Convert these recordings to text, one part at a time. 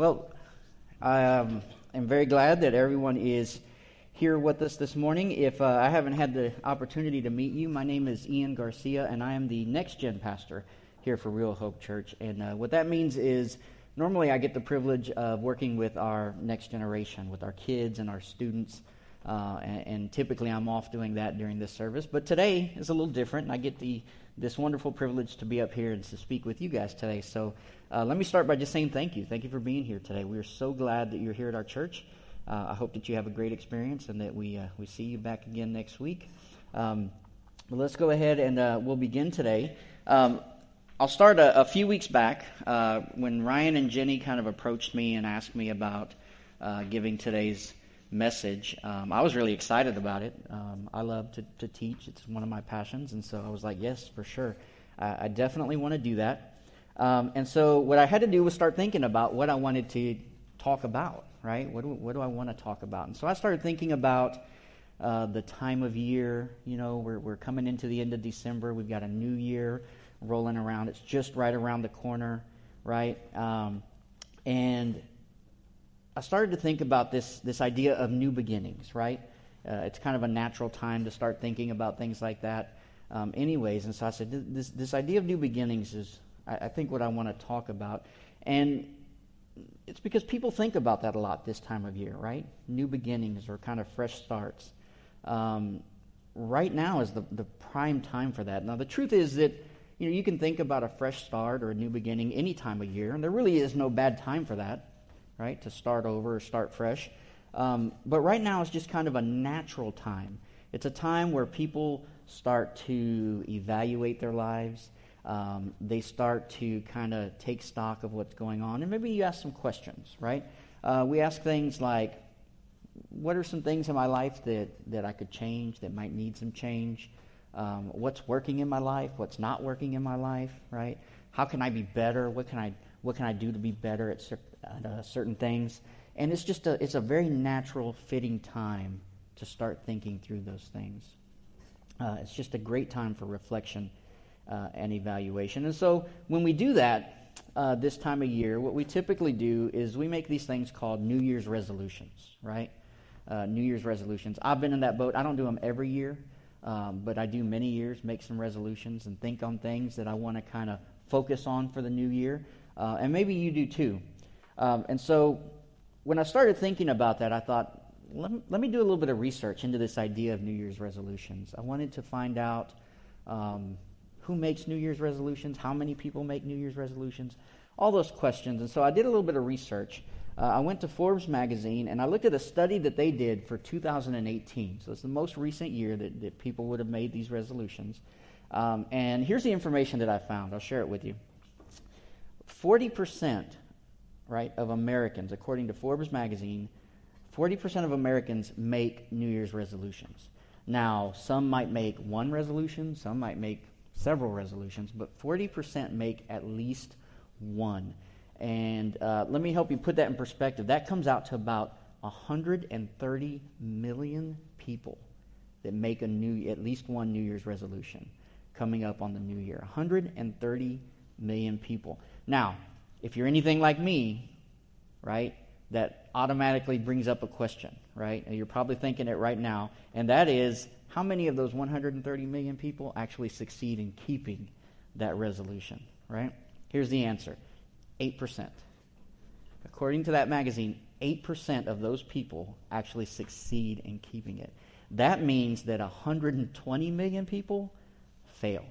Well, I um, am very glad that everyone is here with us this morning. If uh, I haven't had the opportunity to meet you, my name is Ian Garcia, and I am the next gen pastor here for Real Hope Church. And uh, what that means is normally I get the privilege of working with our next generation, with our kids and our students. Uh, and, and, typically I'm off doing that during this service. But today is a little different, and I get the this wonderful privilege to be up here and to speak with you guys today. So uh, let me start by just saying thank you. Thank you for being here today. We are so glad that you're here at our church. Uh, I hope that you have a great experience and that we, uh, we see you back again next week. Um, let's go ahead and uh, we'll begin today. Um, I'll start a, a, few weeks back uh, when Ryan and Jenny kind of approached me and asked me about giving today's message. Um, I was really excited about it. Um, I love to, to, teach, it's one of my passions. And so I was like, yes, for sure. I, I definitely want to do that. Um, and so what I had to do was start thinking about what I wanted to talk about, right? What do, what do I want to talk about? And so I started thinking about uh, the time of year. You know, we're, we're coming into the end of December. We've got a new year rolling around. It's just right around the corner, right? Um, and I started to think about this, this idea of new beginnings, right? Uh, it's kind of a natural time to start thinking about things like that, um, anyways. And so I said, this, this idea of new beginnings is I, I think what I want to talk about. And it's because people think about that a lot this time of year, right? New beginnings or kind of fresh starts. Um, right now is the, the prime time for that. Now, the truth is that you know you can think about a fresh start or a new beginning any time of year, and there really is no bad time for that, right? To start over or start fresh. Um, but right now is just kind of a natural time. It's a time where people start to evaluate their lives um, they start to kind of take stock of what's going on. And maybe you ask some questions, right? Uh, we ask things like, what are some things in my life that, that I could change, that might need some change? Um, what's working in my life? What's not working in my life, right? How can I be better? What can I, what can I do to be better at uh, certain things? And it's just a, it's a very natural, fitting time to start thinking through those things. Uh, it's just a great time for reflection uh, and evaluation. And so when we do that uh, this time of year, what we typically do is we make these things called New Year's resolutions, right? Uh, New Year's resolutions. I've been in that boat. I don't do them every year, um, but I do many years, make some resolutions and think on things that I want to kind of focus on for the new year. Uh, and maybe you do too. Um, and so when I started thinking about that, I thought, let me, let me do a little bit of research into this idea of New Year's resolutions. I wanted to find out um, who makes New Year's resolutions, how many people make New Year's resolutions, all those questions. And so I did a little bit of research. Uh, I went to Forbes magazine and I looked at a study that they did for 2018. So it's the most recent year that, that people would have made these resolutions. Um, and here's the information that I found. I'll share it with you. 40%, right, of Americans, according to Forbes magazine, 40% of Americans make New Year's resolutions. Now, some might make one resolution, some might make several resolutions, but 40% make at least one. And uh, let me help you put that in perspective. That comes out to about 130 million people that make a new, at least one New Year's resolution coming up on the new year. 130 million people. Now, if you're anything like me, right, that automatically brings up a question, right? And you're probably thinking it right now, and that is how many of those 130 million people actually succeed in keeping that resolution, right? Here's the answer 8%. According to that magazine, 8% of those people actually succeed in keeping it. That means that 120 million people fail,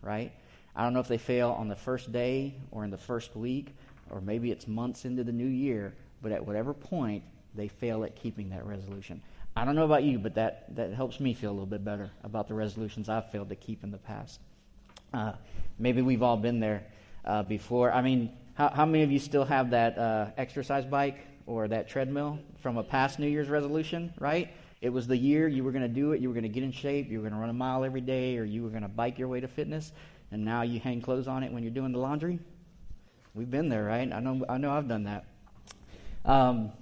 right? I don't know if they fail on the first day or in the first week, or maybe it's months into the new year, but at whatever point, they fail at keeping that resolution. I don't know about you, but that, that helps me feel a little bit better about the resolutions I've failed to keep in the past. Uh, maybe we've all been there uh, before. I mean, how, how many of you still have that uh, exercise bike or that treadmill from a past New Year's resolution, right? It was the year you were going to do it, you were going to get in shape, you were going to run a mile every day, or you were going to bike your way to fitness, and now you hang clothes on it when you're doing the laundry. We've been there, right? I know, I know I've done that. Um,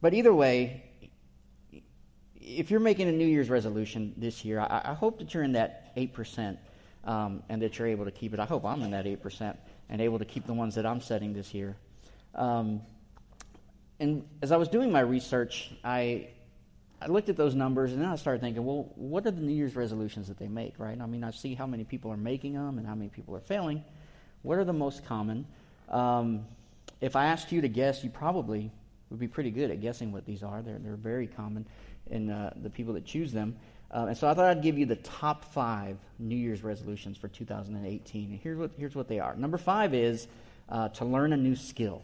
but either way, if you're making a New Year's resolution this year, I, I hope that you're in that 8% um, and that you're able to keep it. I hope I'm in that 8% and able to keep the ones that I'm setting this year. Um, and as I was doing my research, I I looked at those numbers and then I started thinking, well, what are the New Year's resolutions that they make, right? I mean, I see how many people are making them and how many people are failing. What are the most common? Um, if I asked you to guess, you probably would be pretty good at guessing what these are. They're, they're very common in uh, the people that choose them. Uh, and so I thought I'd give you the top five New Year's resolutions for 2018. And here's what, here's what they are. Number five is uh, to learn a new skill.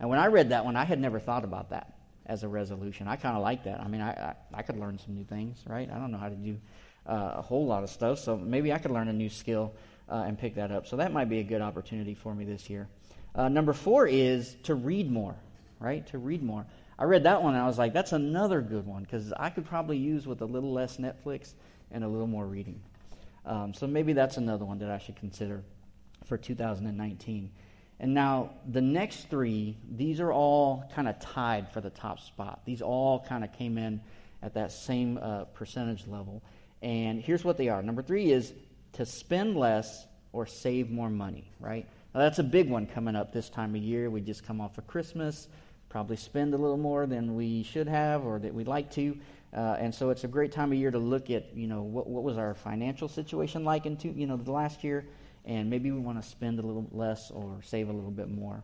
And when I read that one, I had never thought about that as a resolution. I kind of like that. I mean, I, I, I, could learn some new things, right? I don't know how to do uh, a whole lot of stuff, so maybe I could learn a new skill uh, and pick that up. So that might be a good opportunity for me this year. Uh, number four is to read more, right? To read more. I read that one and I was like, that's another good one because I could probably use with a little less Netflix and a little more reading. Um, so maybe that's another one that I should consider for 2019. And now the next three, these are all kind of tied for the top spot. These all kind of came in at that same uh, percentage level. And here's what they are. Number three is to spend less or save more money, right? Now that's a big one coming up this time of year. We just come off of Christmas probably spend a little more than we should have or that we'd like to. Uh, and so it's a great time of year to look at, you know, what, what was our financial situation like in two, you know, the last year, and maybe we want to spend a little less or save a little bit more.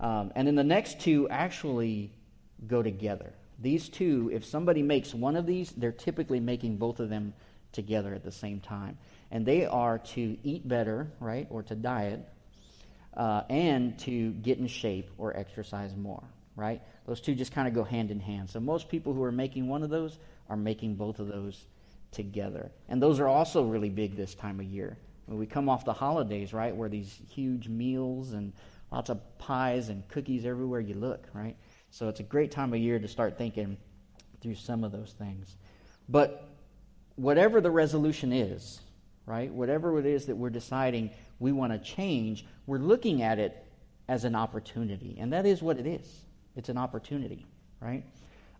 Um, and then the next two actually go together. These two, if somebody makes one of these, they're typically making both of them together at the same time. And they are to eat better, right, or to diet, uh, and to get in shape or exercise more right? Those two just kind of go hand in hand. So most people who are making one of those are making both of those together. And those are also really big this time of year. When we come off the holidays, right, where these huge meals and lots of pies and cookies everywhere you look, right? So it's a great time of year to start thinking through some of those things. But whatever the resolution is, right, whatever it is that we're deciding we want to change, we're looking at it as an opportunity. And that is what it is. It's an opportunity, right?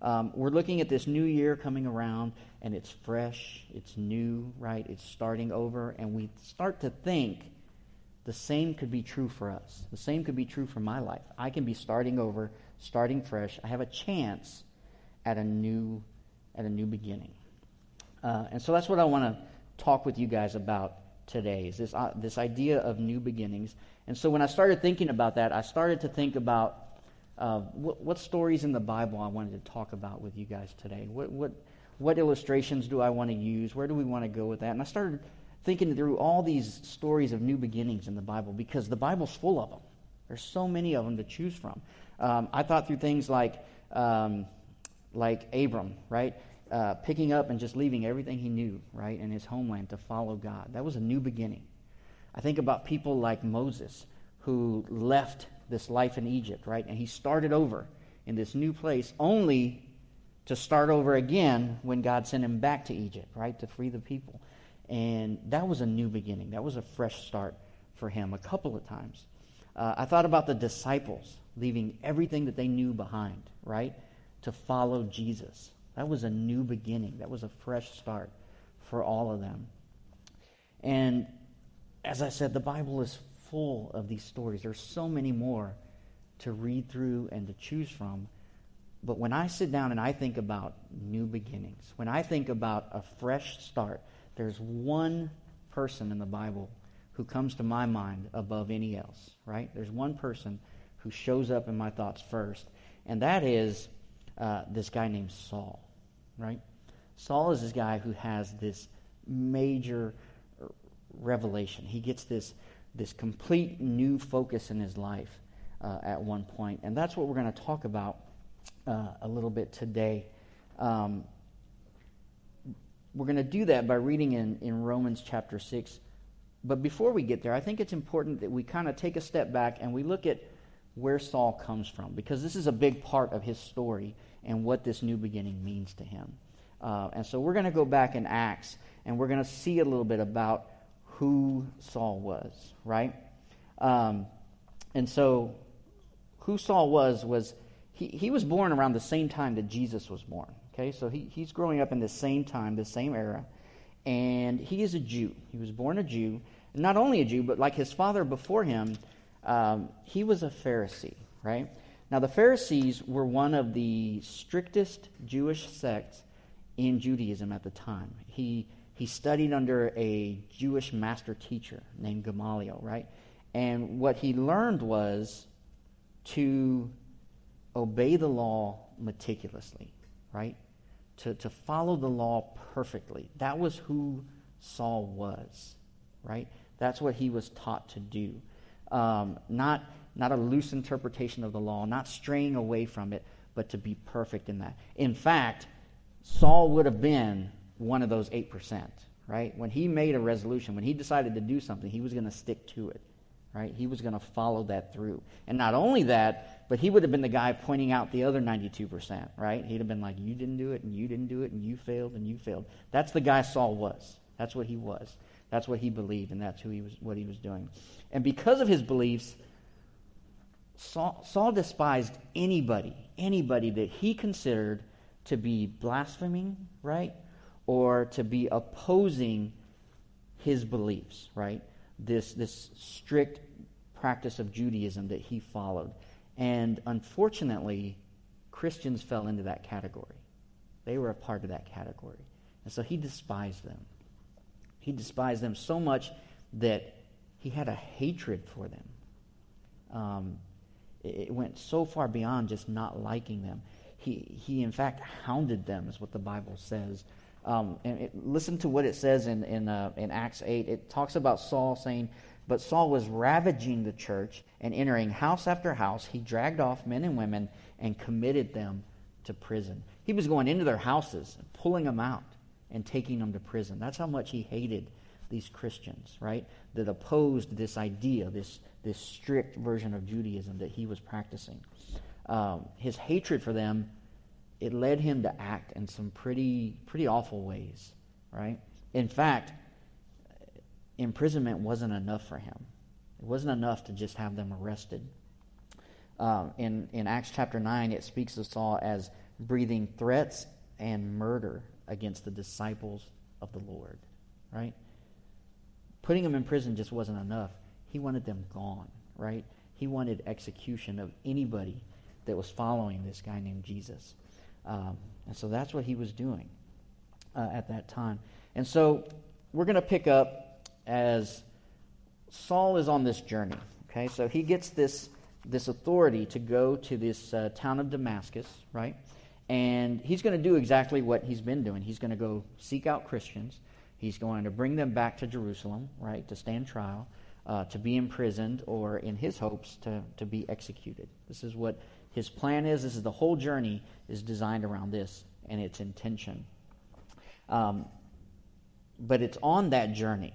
Um, we're looking at this new year coming around, and it's fresh, it's new, right? It's starting over, and we start to think the same could be true for us. The same could be true for my life. I can be starting over, starting fresh. I have a chance at a new, at a new beginning. Uh, and so that's what I want to talk with you guys about today is this, uh, this idea of new beginnings. And so when I started thinking about that, I started to think about uh, what, what, stories in the Bible I wanted to talk about with you guys today. What, what, what illustrations do I want to use? Where do we want to go with that? And I started thinking through all these stories of new beginnings in the Bible because the Bible's full of them. There's so many of them to choose from. Um, I thought through things like, um, like Abram, right? Uh, picking up and just leaving everything he knew, right, in his homeland to follow God. That was a new beginning. I think about people like Moses who left this life in Egypt, right? And he started over in this new place only to start over again when God sent him back to Egypt, right? To free the people. And that was a new beginning. That was a fresh start for him a couple of times. Uh, I thought about the disciples leaving everything that they knew behind, right? To follow Jesus. That was a new beginning. That was a fresh start for all of them. And as I said, the Bible is full of these stories. There's so many more to read through and to choose from. But when I sit down and I think about new beginnings, when I think about a fresh start, there's one person in the Bible who comes to my mind above any else, right? There's one person who shows up in my thoughts first, and that is uh, this guy named Saul, right? Saul is this guy who has this major revelation. He gets this this complete new focus in his life uh, at one point. And that's what we're going to talk about uh, a little bit today. Um, we're going to do that by reading in, in Romans chapter 6. But before we get there, I think it's important that we kind of take a step back and we look at where Saul comes from, because this is a big part of his story and what this new beginning means to him. Uh, and so we're going to go back in Acts and we're going to see a little bit about who Saul was, right? Um, and so, who Saul was, was he, he was born around the same time that Jesus was born. Okay, so he, he's growing up in the same time, the same era. And he is a Jew. He was born a Jew. Not only a Jew, but like his father before him, um, he was a Pharisee, right? Now, the Pharisees were one of the strictest Jewish sects in Judaism at the time. He, he studied under a Jewish master teacher named Gamaliel, right? And what he learned was to obey the law meticulously, right? To, to follow the law perfectly. That was who Saul was, right? That's what he was taught to do. Um, not, not a loose interpretation of the law, not straying away from it, but to be perfect in that. In fact, Saul would have been one of those 8%, right? When he made a resolution, when he decided to do something, he was going to stick to it, right? He was going to follow that through. And not only that, but he would have been the guy pointing out the other 92%, right? He'd have been like, you didn't do it, and you didn't do it, and you failed, and you failed. That's the guy Saul was. That's what he was. That's what he believed, and that's who he was, what he was doing. And because of his beliefs, Saul, Saul despised anybody, anybody that he considered to be blaspheming, right? Or to be opposing his beliefs, right? This, this strict practice of Judaism that he followed. And unfortunately, Christians fell into that category. They were a part of that category. And so he despised them. He despised them so much that he had a hatred for them. Um, it, it went so far beyond just not liking them. He, he in fact, hounded them, is what the Bible says. Um, and it, listen to what it says in, in, uh, in Acts 8. It talks about Saul saying, But Saul was ravaging the church and entering house after house. He dragged off men and women and committed them to prison. He was going into their houses pulling them out and taking them to prison. That's how much he hated these Christians, right? That opposed this idea, this, this strict version of Judaism that he was practicing. Um, his hatred for them, it led him to act in some pretty, pretty awful ways, right? In fact, imprisonment wasn't enough for him. It wasn't enough to just have them arrested. Um, in, in Acts chapter 9, it speaks of Saul as breathing threats and murder against the disciples of the Lord, right? Putting them in prison just wasn't enough. He wanted them gone, right? He wanted execution of anybody that was following this guy named Jesus. Um, and so that's what he was doing uh, at that time. And so we're going to pick up as Saul is on this journey. Okay, so he gets this this authority to go to this uh, town of Damascus, right? And he's going to do exactly what he's been doing. He's going to go seek out Christians. He's going to bring them back to Jerusalem, right, to stand trial, uh, to be imprisoned, or in his hopes, to, to be executed. This is what his plan is. This is the whole journey is designed around this and its intention. Um, but it's on that journey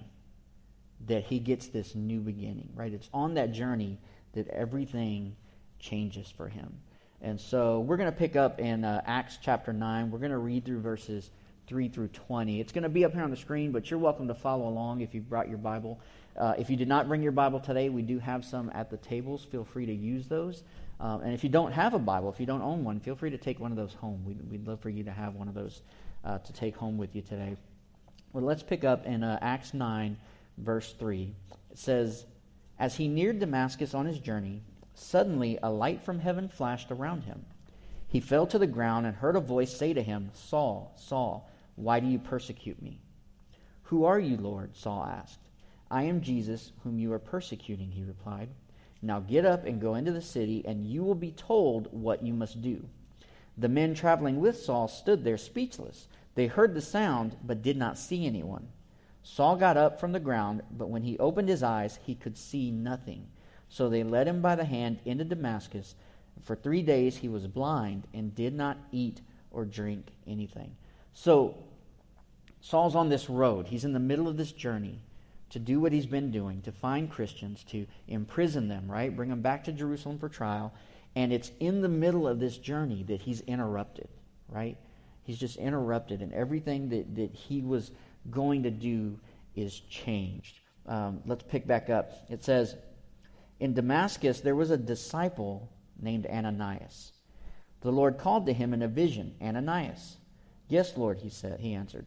that he gets this new beginning, right? It's on that journey that everything changes for him. And so we're going to pick up in uh, Acts chapter 9. We're going to read through verses 3 through 20. It's going to be up here on the screen, but you're welcome to follow along if you brought your Bible. Uh, if you did not bring your Bible today, we do have some at the tables. Feel free to use those. Um, and if you don't have a Bible, if you don't own one, feel free to take one of those home. We'd, we'd love for you to have one of those uh, to take home with you today. Well, let's pick up in uh, Acts 9, verse 3. It says, As he neared Damascus on his journey, Suddenly, a light from heaven flashed around him. He fell to the ground and heard a voice say to him, Saul, Saul, why do you persecute me? Who are you, Lord? Saul asked. I am Jesus, whom you are persecuting, he replied. Now get up and go into the city, and you will be told what you must do. The men traveling with Saul stood there speechless. They heard the sound, but did not see anyone. Saul got up from the ground, but when he opened his eyes, he could see nothing. So they led him by the hand into Damascus. For three days he was blind and did not eat or drink anything. So Saul's on this road. He's in the middle of this journey to do what he's been doing, to find Christians, to imprison them, right? Bring them back to Jerusalem for trial. And it's in the middle of this journey that he's interrupted, right? He's just interrupted, and everything that, that he was going to do is changed. Um, let's pick back up. It says, in Damascus, there was a disciple named Ananias. The Lord called to him in a vision, Ananias. Yes, Lord, he said, he answered.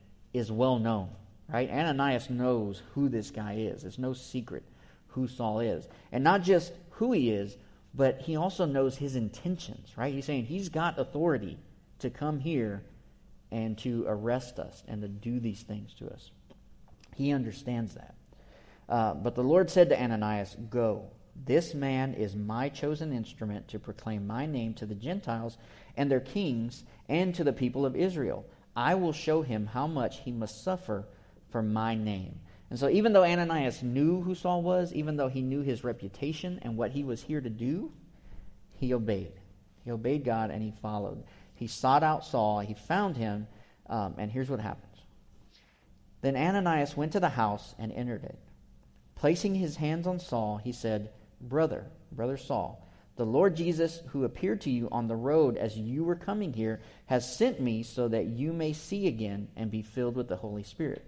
is well known, right? Ananias knows who this guy is. It's no secret who Saul is. And not just who he is, but he also knows his intentions, right? He's saying he's got authority to come here and to arrest us and to do these things to us. He understands that. Uh, but the Lord said to Ananias, Go. This man is my chosen instrument to proclaim my name to the Gentiles and their kings and to the people of Israel. I will show him how much he must suffer for my name. And so, even though Ananias knew who Saul was, even though he knew his reputation and what he was here to do, he obeyed. He obeyed God and he followed. He sought out Saul, he found him, um, and here's what happens. Then Ananias went to the house and entered it. Placing his hands on Saul, he said, Brother, brother Saul, the Lord Jesus, who appeared to you on the road as you were coming here, has sent me so that you may see again and be filled with the Holy Spirit.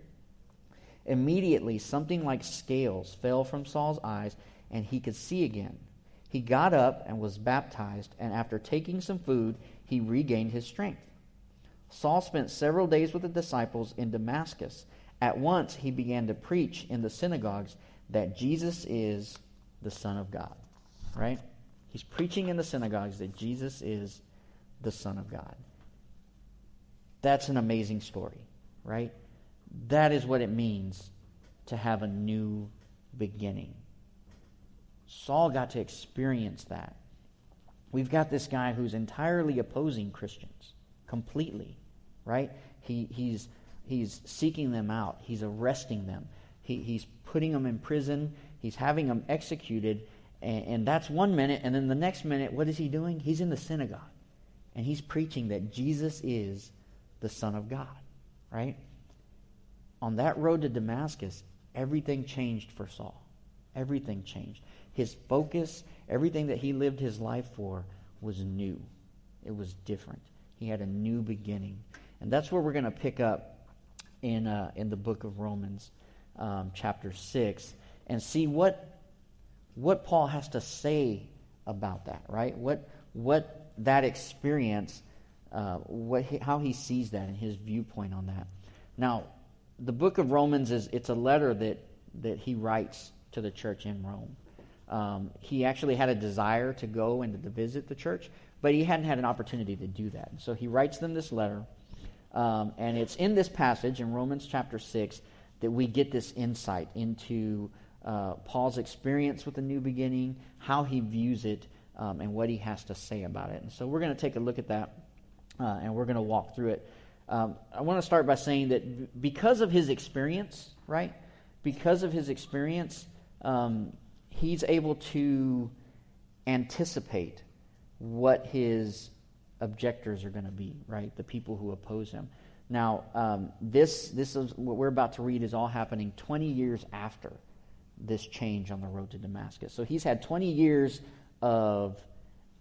Immediately, something like scales fell from Saul's eyes, and he could see again. He got up and was baptized, and after taking some food, he regained his strength. Saul spent several days with the disciples in Damascus. At once, he began to preach in the synagogues that Jesus is the Son of God. Right? He's preaching in the synagogues that Jesus is the Son of God. That's an amazing story, right? That is what it means to have a new beginning. Saul got to experience that. We've got this guy who's entirely opposing Christians, completely, right? He, he's, he's seeking them out, he's arresting them, he, he's putting them in prison, he's having them executed, and, and that's one minute, and then the next minute, what is he doing? He's in the synagogue, and he's preaching that Jesus is the Son of God, right? On that road to Damascus, everything changed for Saul. Everything changed. His focus, everything that he lived his life for, was new. It was different. He had a new beginning. And that's where we're going to pick up in, uh, in the book of Romans, um, chapter 6, and see what, what Paul has to say about that, right? What, what that experience, uh, what how he sees that and his viewpoint on that. Now, the book of Romans is it's a letter that, that he writes to the church in Rome. Um, he actually had a desire to go and to visit the church, but he hadn't had an opportunity to do that. So he writes them this letter, um, and it's in this passage in Romans chapter 6 that we get this insight into uh, Paul's experience with the new beginning, how he views it, um, and what he has to say about it. And so we're going to take a look at that, uh, and we're going to walk through it. Um, I want to start by saying that because of his experience, right? Because of his experience, um, he's able to anticipate what his objectors are going to be, right? The people who oppose him. Now, um, this, this is what we're about to read is all happening 20 years after this change on the road to Damascus. So he's had 20 years of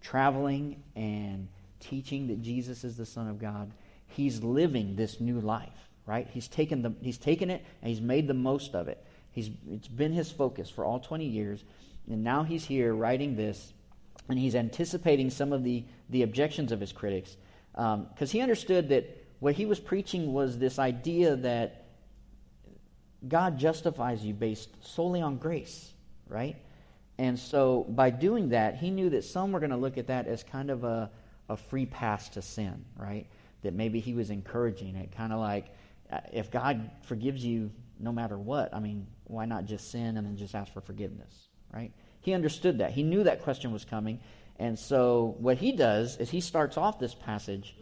traveling and teaching that Jesus is the Son of God. He's living this new life, right? He's taken, the, he's taken it and he's made the most of it. He's, it's been his focus for all 20 years. And now he's here writing this, and he's anticipating some of the, the objections of his critics. Because um, he understood that what he was preaching was this idea that God justifies you based solely on grace, right? And so by doing that, he knew that some were going to look at that as kind of a, a free pass to sin, right? That maybe he was encouraging it, kind of like uh, if God forgives you no matter what, I mean, why not just sin and then just ask for forgiveness, right? He understood that. He knew that question was coming. And so what he does is he starts off this passage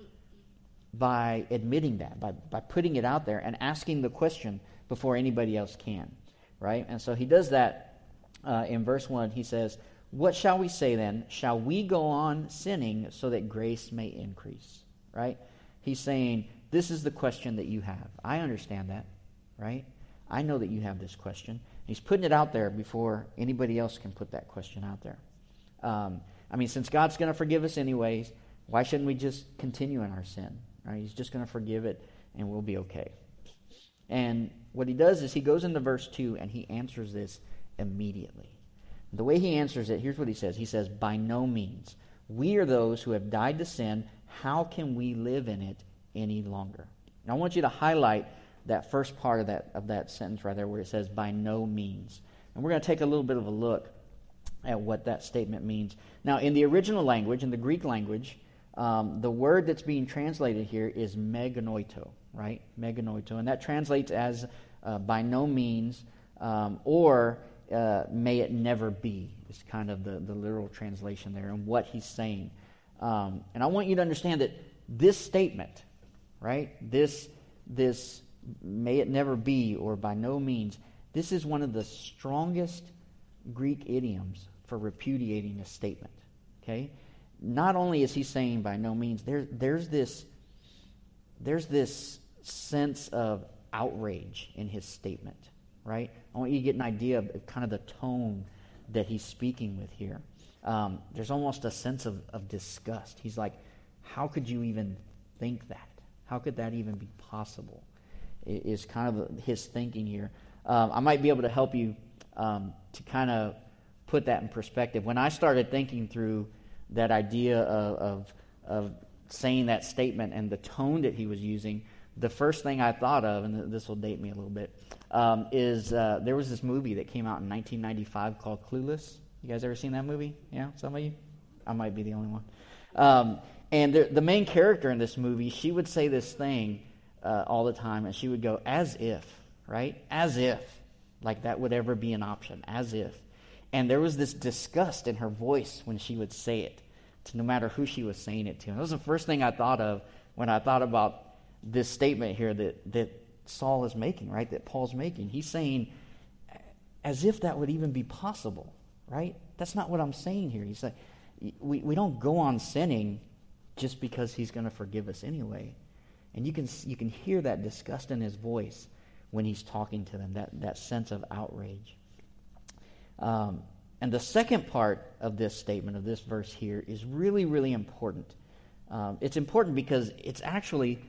by admitting that, by, by putting it out there and asking the question before anybody else can, right? And so he does that uh, in verse 1. He says, What shall we say then? Shall we go on sinning so that grace may increase, right? He's saying, This is the question that you have. I understand that, right? I know that you have this question. He's putting it out there before anybody else can put that question out there. Um, I mean, since God's going to forgive us anyways, why shouldn't we just continue in our sin? Right? He's just going to forgive it, and we'll be okay. And what he does is he goes into verse 2 and he answers this immediately. The way he answers it, here's what he says He says, By no means. We are those who have died to sin. How can we live in it any longer? Now, I want you to highlight that first part of that, of that sentence right there where it says, By no means. And we're going to take a little bit of a look at what that statement means. Now, in the original language, in the Greek language, um, the word that's being translated here is mē genoito, right? Mē genoito. And that translates as uh, by no means um, or uh, may it never be, is kind of the, the literal translation there and what he's saying. Um, and I want you to understand that this statement, right? This, this may it never be or by no means, this is one of the strongest Greek idioms for repudiating a statement. Okay? Not only is he saying by no means, there, there's this there's this sense of outrage in his statement, right? I want you to get an idea of kind of the tone that he's speaking with here. Um, there's almost a sense of, of disgust. He's like, how could you even think that? How could that even be possible? Is kind of his thinking here. Um, I might be able to help you um, to kind of put that in perspective. When I started thinking through that idea of, of, of saying that statement and the tone that he was using, the first thing I thought of, and this will date me a little bit, um, is uh, there was this movie that came out in 1995 called Clueless. You guys ever seen that movie? Yeah, some of you? I might be the only one. Um, and the, the, main character in this movie, she would say this thing uh, all the time, and she would go, as if, right? As if, like that would ever be an option, as if. And there was this disgust in her voice when she would say it, to no matter who she was saying it to. And that was the first thing I thought of when I thought about this statement here that, that Saul is making, right? That Paul's making. He's saying, as if that would even be possible, right? That's not what I'm saying here. He's like, we, we don't go on sinning just because he's going to forgive us anyway. And you can, you can hear that disgust in his voice when he's talking to them, that, that sense of outrage. Um, and the second part of this statement, of this verse here, is really, really important. Um, it's important because it's actually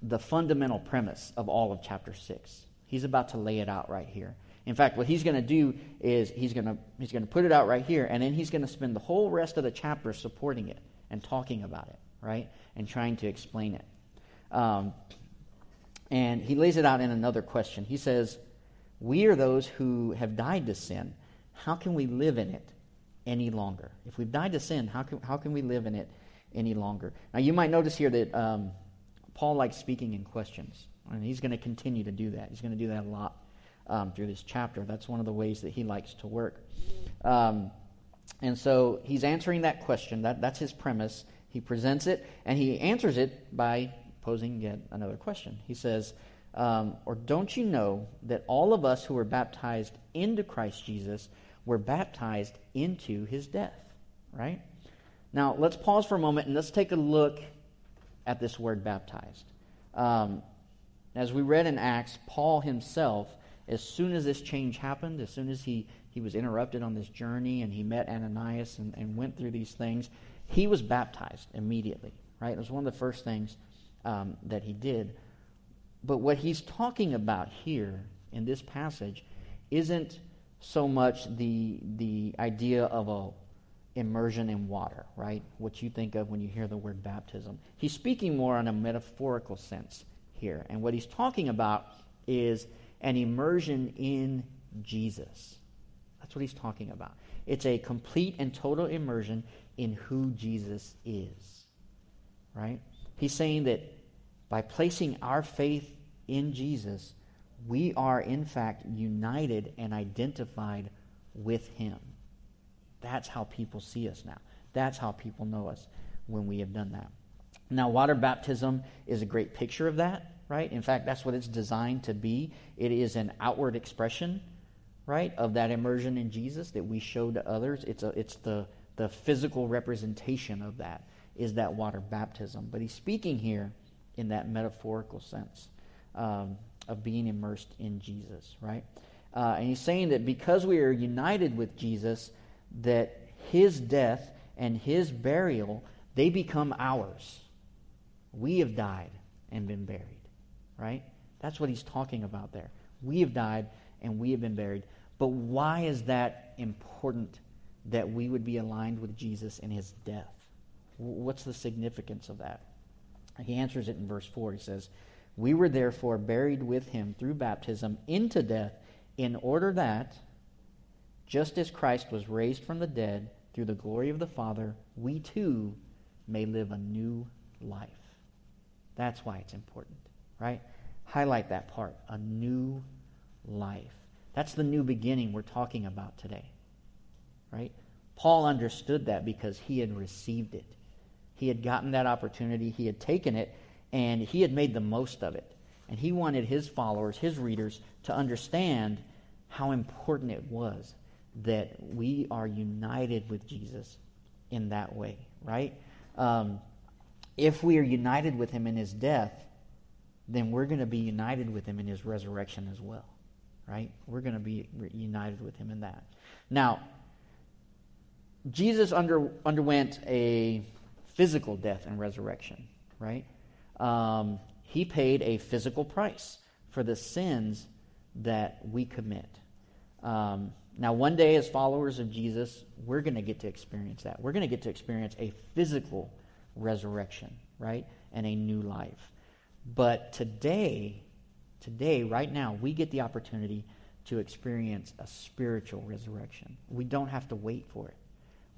the fundamental premise of all of chapter 6. He's about to lay it out right here. In fact, what he's going to do is he's going to he's going to put it out right here, and then he's going to spend the whole rest of the chapter supporting it and talking about it, right, and trying to explain it. Um, and he lays it out in another question. He says, "We are those who have died to sin how can we live in it any longer? If we've died to sin, how can, how can we live in it any longer? Now, you might notice here that um, Paul likes speaking in questions, and he's going to continue to do that. He's going to do that a lot um, through this chapter. That's one of the ways that he likes to work. Um, and so he's answering that question. That, that's his premise. He presents it, and he answers it by posing yet another question. He says, um, Or don't you know that all of us who were baptized into Christ Jesus were baptized into his death, right? Now, let's pause for a moment and let's take a look at this word baptized. Um, as we read in Acts, Paul himself, as soon as this change happened, as soon as he, he was interrupted on this journey and he met Ananias and, and went through these things, he was baptized immediately, right? It was one of the first things um, that he did. But what he's talking about here in this passage isn't so much the the idea of a immersion in water, right? What you think of when you hear the word baptism. He's speaking more on a metaphorical sense here. And what he's talking about is an immersion in Jesus. That's what he's talking about. It's a complete and total immersion in who Jesus is. Right? He's saying that by placing our faith in Jesus, we are in fact united and identified with Him. That's how people see us now. That's how people know us when we have done that. Now, water baptism is a great picture of that, right? In fact, that's what it's designed to be. It is an outward expression, right, of that immersion in Jesus that we show to others. It's, a, it's the, the physical representation of that, is that water baptism. But he's speaking here in that metaphorical sense. Um, of being immersed in Jesus, right? Uh, and he's saying that because we are united with Jesus, that his death and his burial, they become ours. We have died and been buried, right? That's what he's talking about there. We have died and we have been buried. But why is that important that we would be aligned with Jesus in his death? What's the significance of that? He answers it in verse 4. He says, We were therefore buried with him through baptism into death, in order that, just as Christ was raised from the dead through the glory of the Father, we too may live a new life. That's why it's important, right? Highlight that part a new life. That's the new beginning we're talking about today, right? Paul understood that because he had received it. He had gotten that opportunity, he had taken it, and he had made the most of it. And he wanted his followers, his readers, to understand how important it was that we are united with Jesus in that way, right? Um, if we are united with him in his death, then we're going to be united with him in his resurrection as well, right? We're going to be united with him in that. Now, Jesus under, underwent a physical death and resurrection, right? Um, he paid a physical price for the sins that we commit. Um, now, one day, as followers of Jesus, we're going to get to experience that. We're going to get to experience a physical resurrection, right? And a new life. But today, today, right now, we get the opportunity to experience a spiritual resurrection. We don't have to wait for it.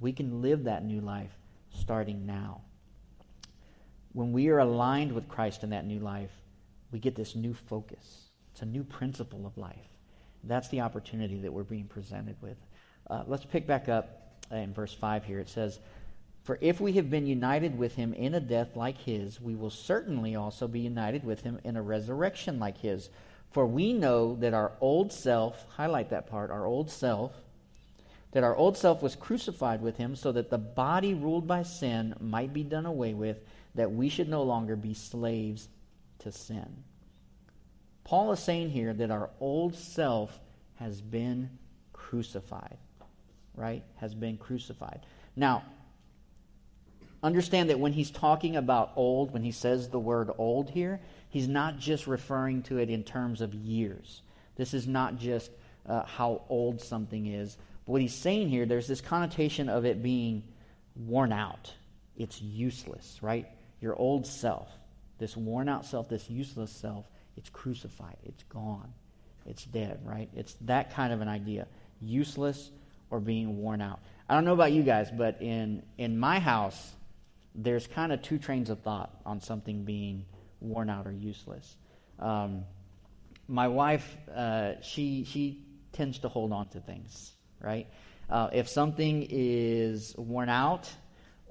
We can live that new life starting now. When we are aligned with Christ in that new life, we get this new focus. It's a new principle of life. That's the opportunity that we're being presented with. Uh, let's pick back up in verse 5 here. It says, For if we have been united with him in a death like his, we will certainly also be united with him in a resurrection like his. For we know that our old self, highlight that part, our old self, that our old self was crucified with him so that the body ruled by sin might be done away with, that we should no longer be slaves to sin. Paul is saying here that our old self has been crucified, right? Has been crucified. Now, understand that when he's talking about old, when he says the word old here, he's not just referring to it in terms of years. This is not just uh, how old something is, but what he's saying here, there's this connotation of it being worn out. It's useless, right? Your old self, this worn out self, this useless self, it's crucified. It's gone. It's dead, right? It's that kind of an idea. Useless or being worn out. I don't know about you guys, but in, in my house, there's kind of two trains of thought on something being worn out or useless. Um, my wife, uh, she, she tends to hold on to things right? Uh, if something is worn out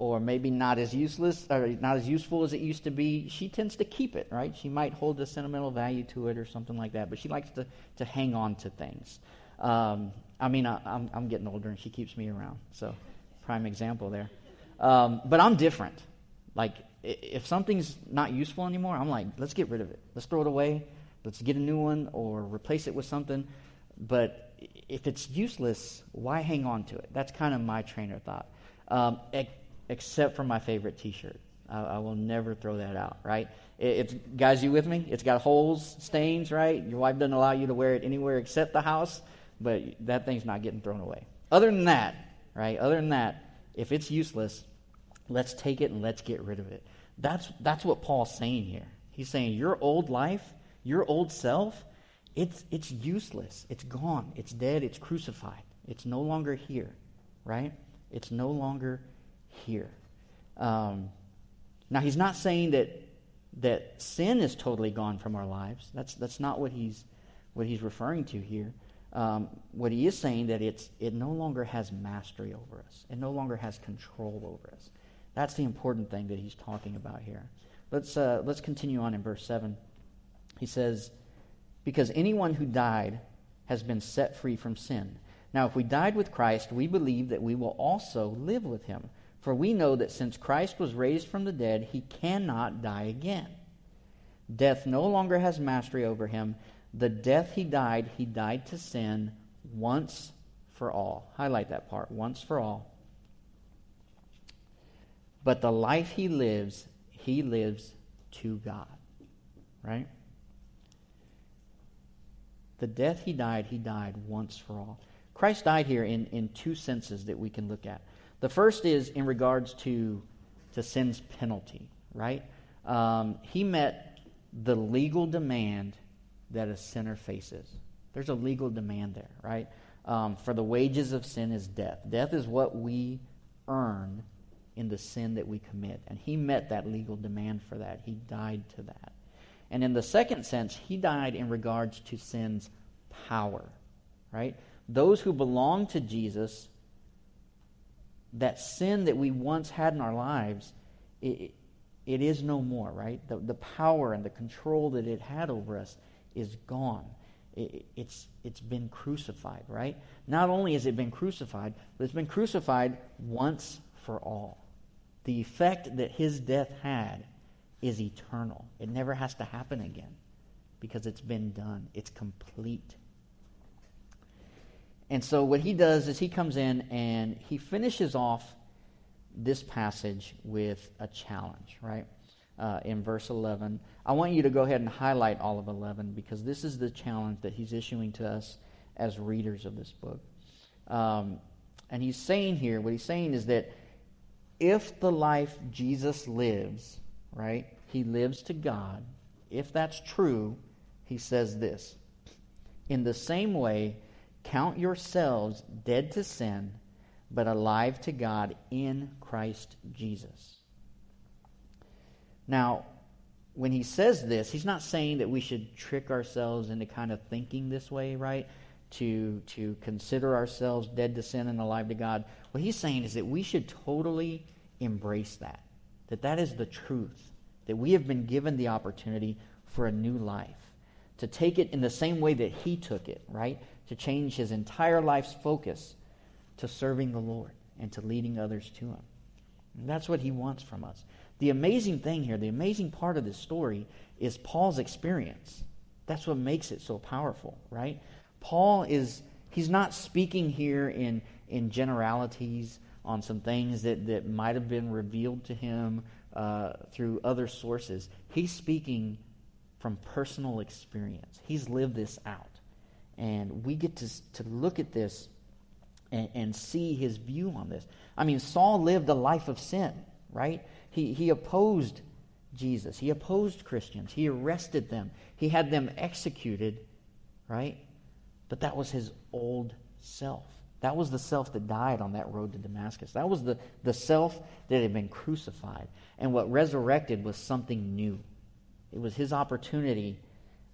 or maybe not as useless or not as useful as it used to be, she tends to keep it, right? She might hold a sentimental value to it or something like that, but she likes to, to hang on to things. Um, I mean, I, am I'm, I'm getting older and she keeps me around, so prime example there. Um, but I'm different. Like, if something's not useful anymore, I'm like, let's get rid of it. Let's throw it away. Let's get a new one or replace it with something. But if it's useless, why hang on to it? That's kind of my train of thought. Um, except for my favorite T-shirt, I, I, will never throw that out. Right? It, it's guys, you with me? It's got holes, stains. Right? Your wife doesn't allow you to wear it anywhere except the house, but that thing's not getting thrown away. Other than that, right? Other than that, if it's useless, let's take it and let's get rid of it. That's that's what Paul's saying here. He's saying your old life, your old self it's, it's useless. It's gone. It's dead. It's crucified. It's no longer here, right? It's no longer here. Um, now, he's not saying that, that sin is totally gone from our lives. That's, that's not what he's, what he's referring to here. Um, what he is saying that it's, it no longer has mastery over us. It no longer has control over us. That's the important thing that he's talking about here. Let's, uh, let's continue on in verse 7. He says, because anyone who died has been set free from sin. Now, if we died with Christ, we believe that we will also live with him. For we know that since Christ was raised from the dead, he cannot die again. Death no longer has mastery over him. The death he died, he died to sin once for all. Highlight that part once for all. but the life he lives, he lives to God. Right? The death he died, he died once for all. Christ died here in, in two senses that we can look at. The first is in regards to, to sin's penalty, right? Um, he met the legal demand that a sinner faces. There's a legal demand there, right? Um, for the wages of sin is death. Death is what we earn in the sin that we commit. And he met that legal demand for that. He died to that. And in the second sense, he died in regards to sin's power, right? Those who belong to Jesus, that sin that we once had in our lives, it, it is no more, right? The, the power and the control that it had over us is gone. It, it's, it's been crucified, right? Not only has it been crucified, but it's been crucified once for all. The effect that his death had is eternal. It never has to happen again because it's been done, it's complete. And so what he does is he comes in and he finishes off this passage with a challenge, right? Uh, in verse 11. I want you to go ahead and highlight all of 11 because this is the challenge that he's issuing to us as readers of this book. Um, and he's saying here, what he's saying is that if the life Jesus lives, right, he lives to God, if that's true, he says this In the same way, count yourselves dead to sin, but alive to God in Christ Jesus. Now, when he says this, he's not saying that we should trick ourselves into kind of thinking this way, right? To, to consider ourselves dead to sin and alive to God. What he's saying is that we should totally embrace that. That that is the truth. That we have been given the opportunity for a new life. To take it in the same way that he took it, right? To change his entire life's focus to serving the Lord and to leading others to him. And that's what he wants from us. The amazing thing here, the amazing part of this story is Paul's experience. That's what makes it so powerful, right? Paul is he's not speaking here in in generalities on some things that, that might have been revealed to him uh, through other sources. He's speaking from personal experience. He's lived this out. And we get to, to look at this and, and see his view on this. I mean, Saul lived a life of sin, right? He, he opposed Jesus, he opposed Christians, he arrested them, he had them executed, right? But that was his old self. That was the self that died on that road to Damascus. That was the, the self that had been crucified. And what resurrected was something new. It was his opportunity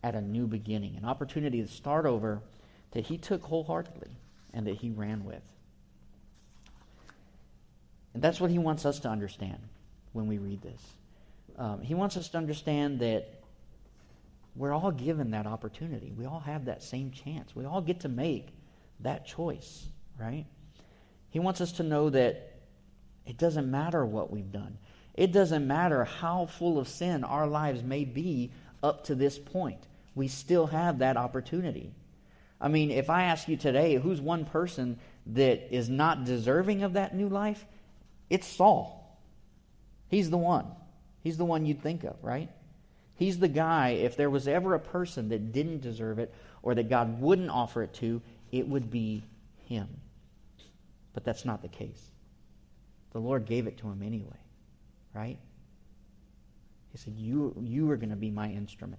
at a new beginning, an opportunity to start over that he took wholeheartedly and that he ran with. And that's what he wants us to understand when we read this. Um, he wants us to understand that we're all given that opportunity. We all have that same chance. We all get to make that choice right? He wants us to know that it doesn't matter what we've done. It doesn't matter how full of sin our lives may be up to this point. We still have that opportunity. I mean, if I ask you today, who's one person that is not deserving of that new life? It's Saul. He's the one. He's the one you'd think of, right? He's the guy, if there was ever a person that didn't deserve it or that God wouldn't offer it to, it would be him. But that's not the case. The Lord gave it to him anyway, right? He said, You, you are going to be my instrument.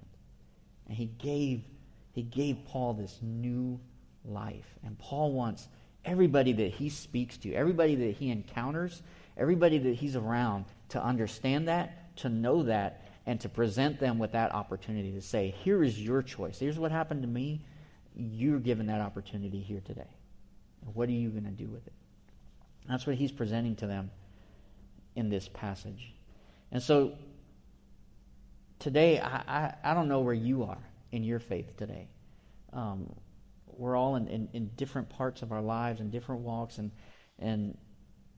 And he gave, he gave Paul this new life. And Paul wants everybody that he speaks to, everybody that he encounters, everybody that he's around to understand that, to know that, and to present them with that opportunity to say, Here is your choice. Here's what happened to me. You're given that opportunity here today. What are you going to do with it? That's what he's presenting to them in this passage. And so today, I, I, I don't know where you are in your faith today. Um, we're all in, in, in, different parts of our lives and different walks, and, and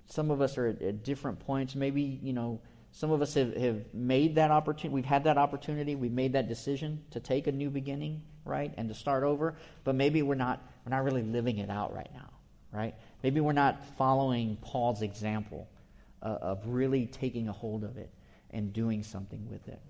some of us are at, at, different points. Maybe, you know, some of us have, have made that opportunity, we've had that opportunity, we've made that decision to take a new beginning, right, and to start over, but maybe we're not, we're not really living it out right now, right? Maybe we're not following Paul's example uh, of really taking a hold of it and doing something with it.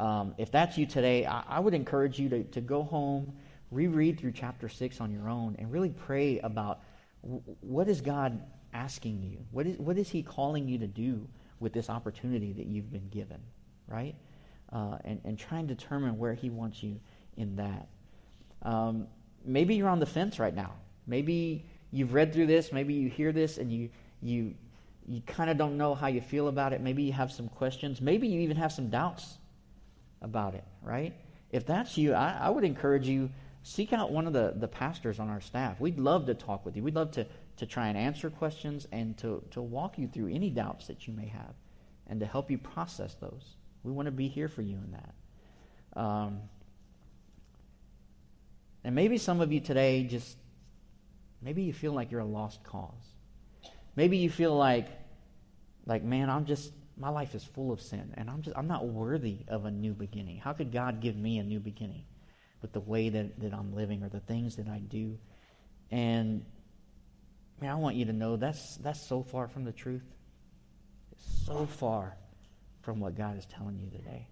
Um, if that's you today, I, I would encourage you to, to go home, reread through chapter 6 on your own, and really pray about w- what is God asking you? What is, what is He calling you to do with this opportunity that you've been given, right? Uh, and, and try and determine where He wants you in that. Um, maybe you're on the fence right now. Maybe you've read through this, maybe you hear this and you, you, you kind of don't know how you feel about it. Maybe you have some questions. Maybe you even have some doubts about it, right? If that's you, I, I would encourage you seek out one of the, the pastors on our staff. We'd love to talk with you. We'd love to, to try and answer questions and to, to walk you through any doubts that you may have and to help you process those. We want to be here for you in that. Um, and maybe some of you today just, maybe you feel like you're a lost cause. Maybe you feel like, like, man, I'm just, my life is full of sin and I'm just, I'm not worthy of a new beginning. How could God give me a new beginning with the way that, that I'm living or the things that I do? And, man, I want you to know that's, that's so far from the truth. It's so far from what God is telling you today.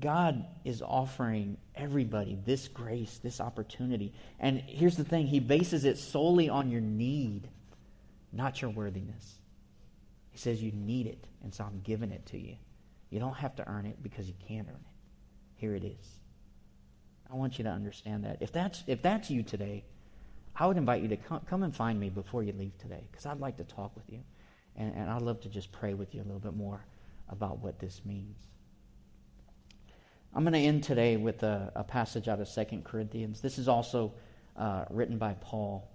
God is offering everybody this grace, this opportunity. And here's the thing He bases it solely on your need, not your worthiness. He says you need it, and so I'm giving it to you. You don't have to earn it because you can't earn it. Here it is. I want you to understand that. If that's, if that's you today, I would invite you to come, come and find me before you leave today because I'd like to talk with you. And, and I'd love to just pray with you a little bit more about what this means. I'm going to end today with a, a, passage out of Second Corinthians. This is also uh, written by Paul.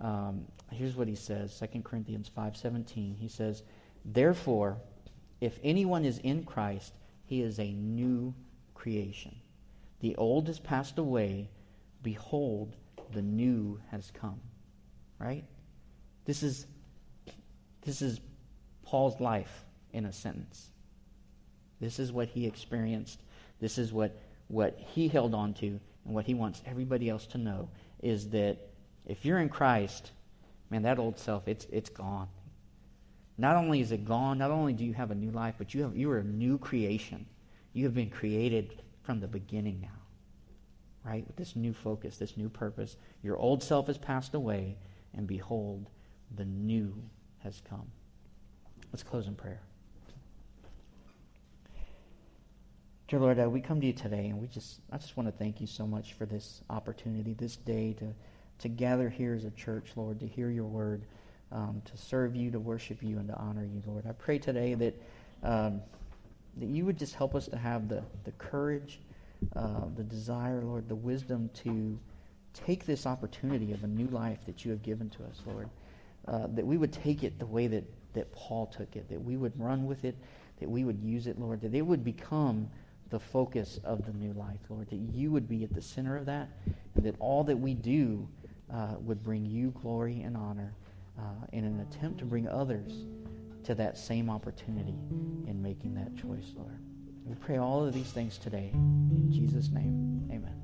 Um, here's what he says 2 Corinthians 5.17. He says, Therefore, if anyone is in Christ, he is a new creation. The old has passed away. Behold, the new has come. Right? This is, this is Paul's life in a sentence. This is what he experienced this is what, what he held on to and what he wants everybody else to know is that if you're in Christ, man, that old self, it's, it's gone. Not only is it gone, not only do you have a new life, but you, have, you are a new creation. You have been created from the beginning now, right? With this new focus, this new purpose. Your old self has passed away, and behold, the new has come. Let's close in prayer. Dear Lord, uh, we come to you today, and we just I just want to thank you so much for this opportunity, this day to to gather here as a church, Lord, to hear your word, um, to serve you, to worship you, and to honor you, Lord. I pray today that um, that you would just help us to have the the courage, uh, the desire, Lord, the wisdom to take this opportunity of a new life that you have given to us, Lord. Uh, that we would take it the way that that Paul took it, that we would run with it, that we would use it, Lord, that it would become the focus of the new life, Lord, that you would be at the center of that, and that all that we do uh, would bring you glory and honor uh, in an attempt to bring others to that same opportunity in making that choice, Lord. We pray all of these things today. In Jesus' name, amen.